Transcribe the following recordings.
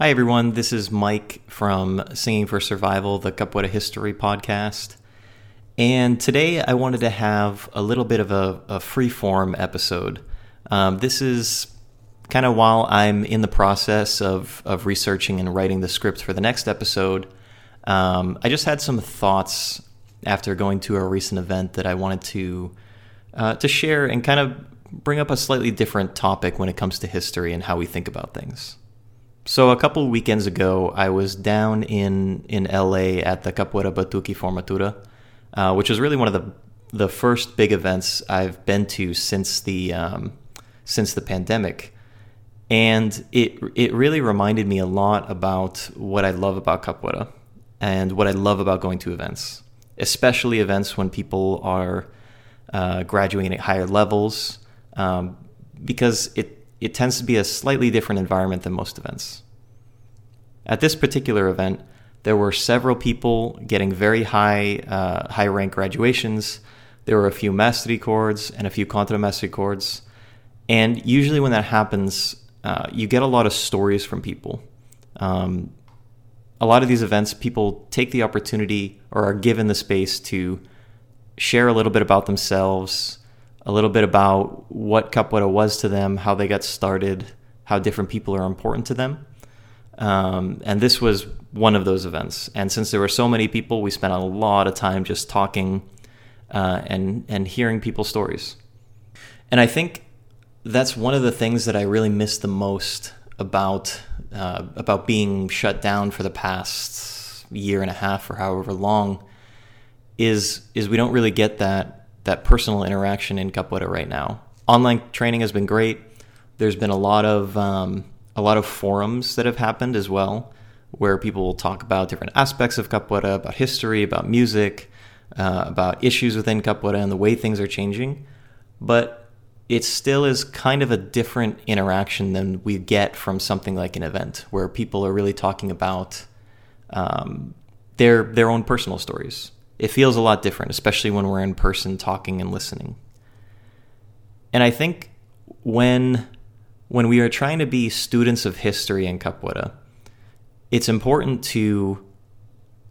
Hi, everyone. This is Mike from Singing for Survival, the Capoeira History podcast. And today I wanted to have a little bit of a, a free form episode. Um, this is kind of while I'm in the process of, of researching and writing the script for the next episode. Um, I just had some thoughts after going to a recent event that I wanted to uh, to share and kind of bring up a slightly different topic when it comes to history and how we think about things. So a couple of weekends ago, I was down in in LA at the Capoeira Batuque Formatura, uh, which was really one of the the first big events I've been to since the um, since the pandemic, and it it really reminded me a lot about what I love about capoeira and what I love about going to events, especially events when people are uh, graduating at higher levels, um, because it it tends to be a slightly different environment than most events. At this particular event, there were several people getting very high uh, high rank graduations. There were a few mestre cords and a few contra-mestre cords, and usually when that happens, uh, you get a lot of stories from people. Um, a lot of these events, people take the opportunity or are given the space to share a little bit about themselves, a little bit about what capoeira was to them, how they got started, how different people are important to them. Um, and this was one of those events. And since there were so many people, we spent a lot of time just talking uh, and and hearing people's stories. And I think that's one of the things that I really miss the most about uh, about being shut down for the past year and a half or however long is is we don't really get that that personal interaction in capoeira right now. Online training has been great. There's been a lot of um, a lot of forums that have happened as well, where people will talk about different aspects of capoeira, about history, about music, uh, about issues within capoeira and the way things are changing. But it still is kind of a different interaction than we get from something like an event, where people are really talking about um, their their own personal stories it feels a lot different, especially when we're in person talking and listening. And I think when when we are trying to be students of history in capoeira, it's important to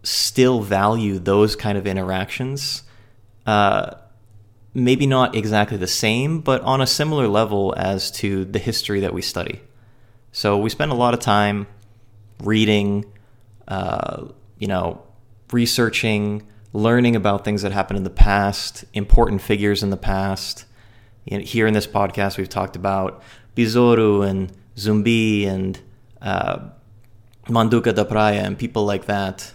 still value those kind of interactions. Uh, maybe not exactly the same, but on a similar level as to the history that we study. So we spend a lot of time reading, uh, you know, researching, learning about things that happened in the past, important figures in the past. Here in this podcast, we've talked about Besouro and Zumbi and uh, Manduca da Praia and people like that.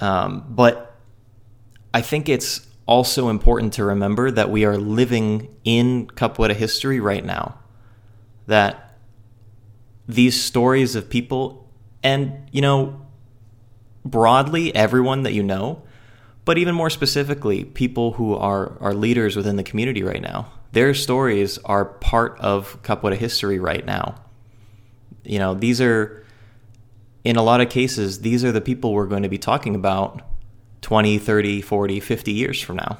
Um, but I think it's also important to remember that we are living in Capoeira history right now. That these stories of people, and you know, broadly, everyone that you know, but even more specifically, people who are, are leaders within the community right now. Their stories are part of Capoeira history right now. You know, these are, in a lot of cases, these are the people we're going to be talking about 20, 30, 40, 50 years from now.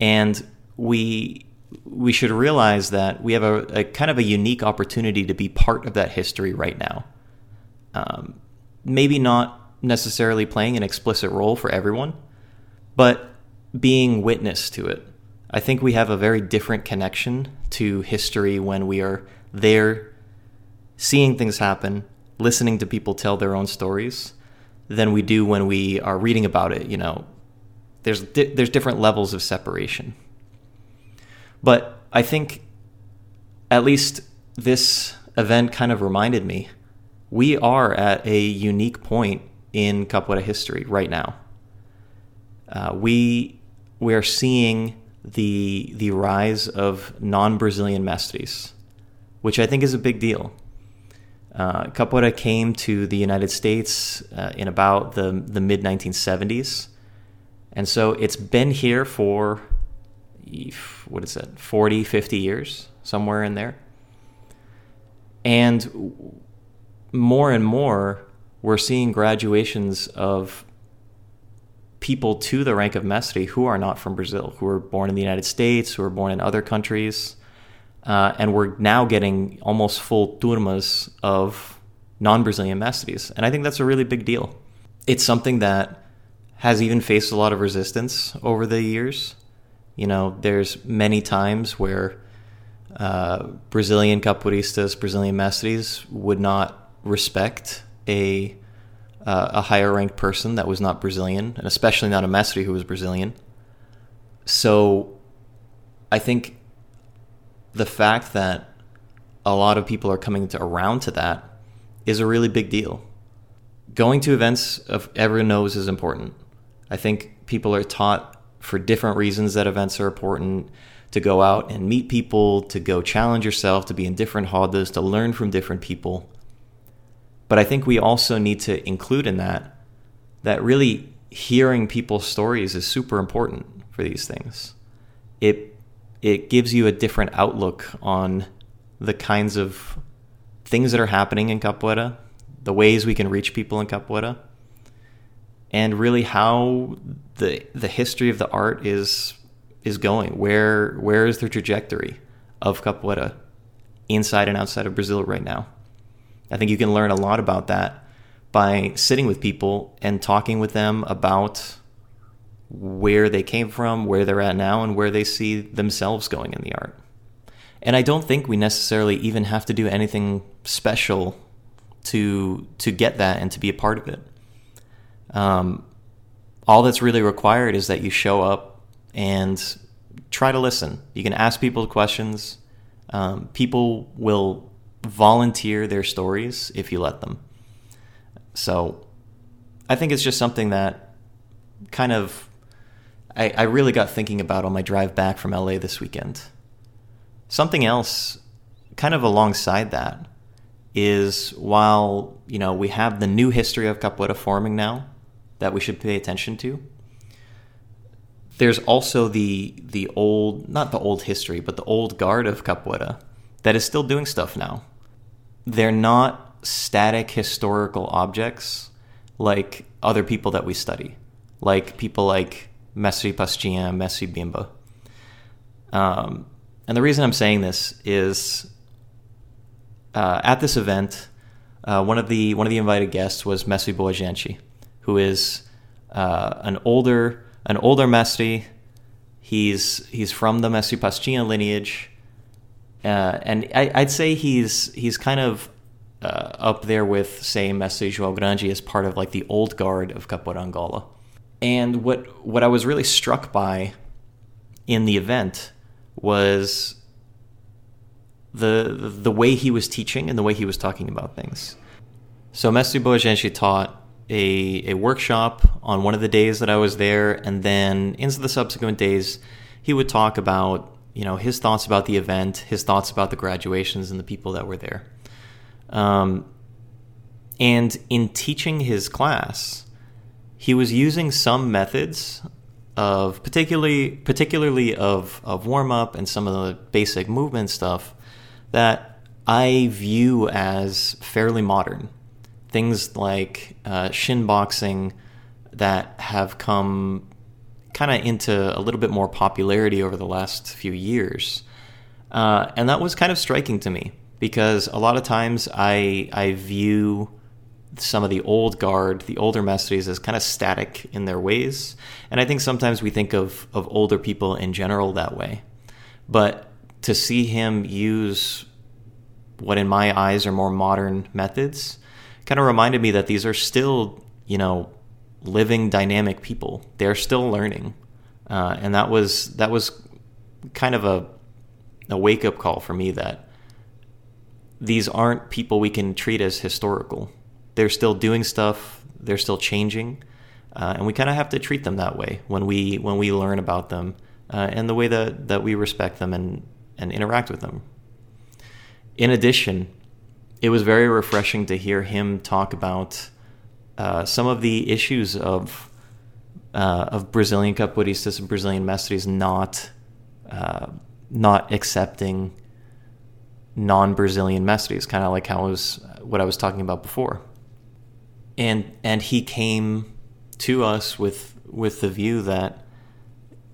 And we we should realize that we have a, a, kind of a unique opportunity to be part of that history right now. Um, maybe not necessarily playing an explicit role for everyone, but being witness to it. I think we have a very different connection to history when we are there seeing things happen, listening to people tell their own stories than we do when we are reading about it, you know. There's di- there's different levels of separation. But I think at least this event kind of reminded me we are at a unique point in capoeira history right now. Uh, we we are seeing the the rise of non-Brazilian mestres, which I think is a big deal. Uh, capoeira came to the United States uh, in about the the mid 1970s, and so it's been here for what is it 40 50 years somewhere in there and more and more we're seeing graduations of people to the rank of mestre who are not from Brazil, who were born in the United States, who were born in other countries. Uh, and we're now getting almost full turmas of non Brazilian mestres. And I think that's a really big deal. It's something that has even faced a lot of resistance over the years. You know, there's many times where uh, Brazilian capoeiristas, Brazilian mestres would not respect a uh, a higher ranked person that was not Brazilian, and especially not a mestre who was Brazilian. So, I think the fact that a lot of people are coming to, around to that is a really big deal. Going to events of everyone knows is important. I think people are taught for different reasons that events are important to go out and meet people, to go challenge yourself, to be in different rodas, to learn from different people. But I think we also need to include in that that really hearing people's stories is super important for these things. It it gives you a different outlook on the kinds of things that are happening in Capoeira, the ways we can reach people in Capoeira, and really how the the history of the art is is going. Where where is the trajectory of Capoeira inside and outside of Brazil right now? I think you can learn a lot about that by sitting with people and talking with them about where they came from, where they're at now, and where they see themselves going in the art. And I don't think we necessarily even have to do anything special to to get that and to be a part of it. Um, all that's really required is that you show up and try to listen. You can ask people questions. Um, people will volunteer their stories if you let them. So I think it's just something that kind of I, I really got thinking about on my drive back from LA this weekend. Something else kind of alongside that is while, you know, we have the new history of capoeira forming now that we should pay attention to. There's also the the old not the old history, but the old guard of capoeira that is still doing stuff now. They're not static historical objects like other people that we study, like people like Mestre Pastinha, Mestre Bimba. Um, and the reason I'm saying this is uh, at this event, uh, one of the one of the invited guests was Mestre Boa Gente, who is uh, an older an older Mestre. He's he's from the Mestre Pastinha lineage. Uh, and I, would say he's he's kind of uh, up there with say Mestre João Grande as part of like the old guard of Capoeira Angola. And what what I was really struck by in the event was the the way he was teaching and the way he was talking about things. So Mestre Boa Gente taught a, a workshop on one of the days that I was there, and then into the subsequent days, he would talk about you know his thoughts about the event, his thoughts about the graduations and the people that were there. Um, and in teaching his class, he was using some methods of particularly particularly of of warm up and some of the basic movement stuff that I view as fairly modern. Things like uh, shin boxing that have come kind of into a little bit more popularity over the last few years. Uh, and that was kind of striking to me because a lot of times I, I view some of the old guard, the older mestres, as kind of static in their ways. And I think sometimes we think of, of older people in general that way. But to see him use what in my eyes are more modern methods kind of reminded me that these are still, you know, living dynamic people. They're still learning, uh, and that was that was kind of a a wake up call for me that these aren't people we can treat as historical. They're still doing stuff. They're still changing, uh, and we kind of have to treat them that way when we when we learn about them uh, and the way that that we respect them and and interact with them. In addition, it was very refreshing to hear him talk about uh, some of the issues of uh, of Brazilian capoeiristas and Brazilian mestres not uh, not accepting non-Brazilian mestres, kind of like how was what I was talking about before. And and he came to us with with the view that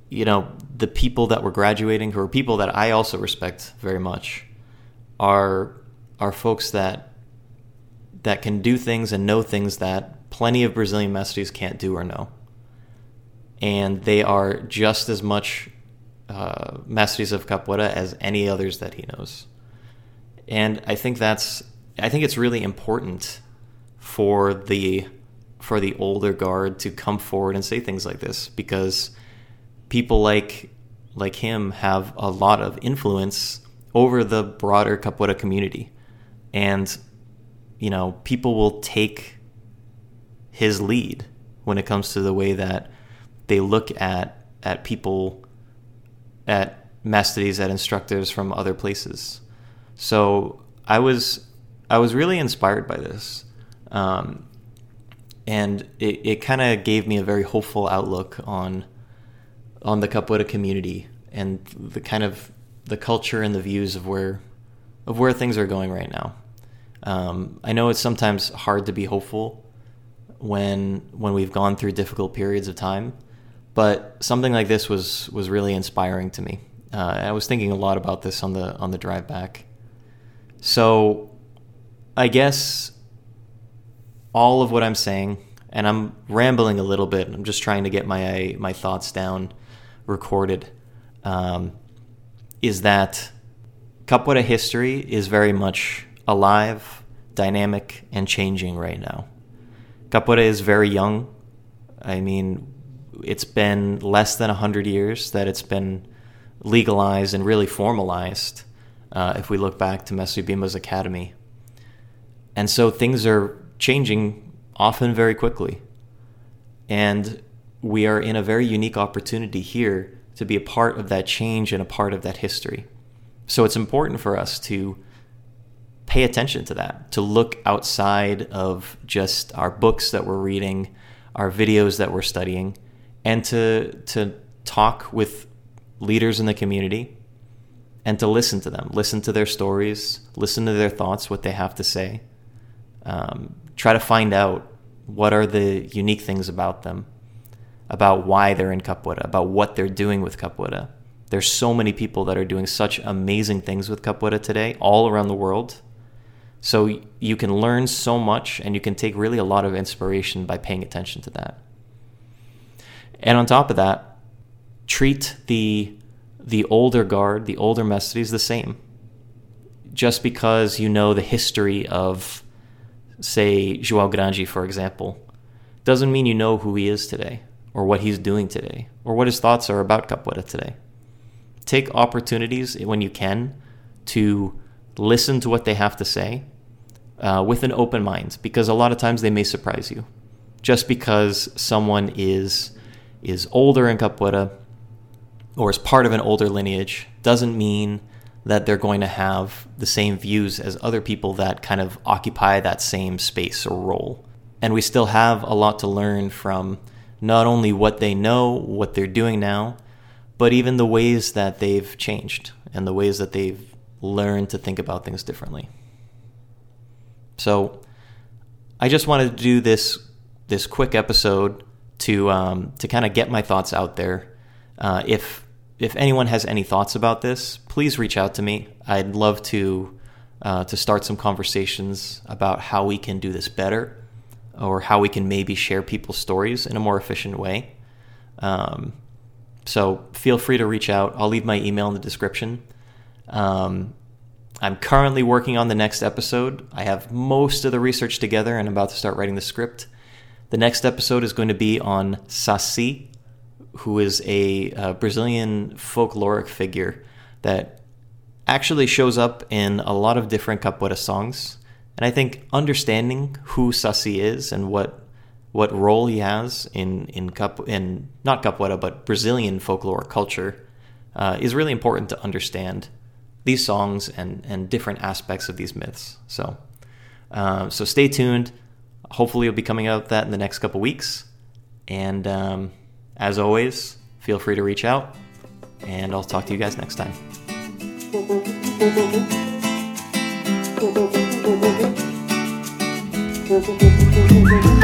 you know the people that were graduating, who are people that I also respect very much, are are folks that that can do things and know things that plenty of Brazilian mestres can't do or know. And they are just as much uh, mestres of capoeira as any others that he knows. And I think that's I think it's really important for the for the older guard to come forward and say things like this because people like like him have a lot of influence over the broader capoeira community and you know people will take his lead when it comes to the way that they look at at people at mestres at instructors from other places so i was i was really inspired by this um, and it, it kind of gave me a very hopeful outlook on on the capoeira community and the kind of the culture and the views of where of where things are going right now. Um, I know it's sometimes hard to be hopeful when when we've gone through difficult periods of time, but something like this was was really inspiring to me. Uh, I was thinking a lot about this on the on the drive back. So, I guess all of what I'm saying, and I'm rambling a little bit. I'm just trying to get my my thoughts down, recorded. Um, is that Capoeira history is very much alive, dynamic, and changing right now. Capoeira is very young. I mean, it's been less than 100 years that it's been legalized and really formalized uh, if we look back to Mestre Bimba's academy. And so things are changing often very quickly. And we are in a very unique opportunity here to be a part of that change and a part of that history. So it's important for us to pay attention to that, to look outside of just our books that we're reading, our videos that we're studying, and to to talk with leaders in the community and to listen to them, listen to their stories, listen to their thoughts, what they have to say. Um, try to find out what are the unique things about them, about why they're in Capoeira, about what they're doing with Capoeira. There's so many people that are doing such amazing things with Capoeira today, all around the world. So you can learn so much and you can take really a lot of inspiration by paying attention to that. And on top of that, treat the the older guard, the older mestres the same. Just because you know the history of say João Grande, for example, doesn't mean you know who he is today, or what he's doing today, or what his thoughts are about capoeira today. Take opportunities when you can to listen to what they have to say uh, with an open mind, because a lot of times they may surprise you. Just because someone is is older in capoeira or is part of an older lineage doesn't mean that they're going to have the same views as other people that kind of occupy that same space or role. And we still have a lot to learn from not only what they know, what they're doing now, but even the ways that they've changed and the ways that they've learned to think about things differently. So, I just wanted to do this this quick episode to um, to kind of get my thoughts out there. Uh, if if anyone has any thoughts about this, please reach out to me. I'd love to uh, to start some conversations about how we can do this better, or how we can maybe share people's stories in a more efficient way. Um, so feel free to reach out. I'll leave my email in the description. Um, I'm currently working on the next episode. I have most of the research together and I'm about to start writing the script. The next episode is going to be on Saci, who is a, a Brazilian folkloric figure that actually shows up in a lot of different capoeira songs. And I think understanding who Saci is and what what role he has in in cap in not capoeira but Brazilian folklore culture uh, is really important to understand these songs and and different aspects of these myths. So uh, so stay tuned. Hopefully, you'll be coming out that in the next couple weeks. And um, as always, feel free to reach out, and I'll talk to you guys next time.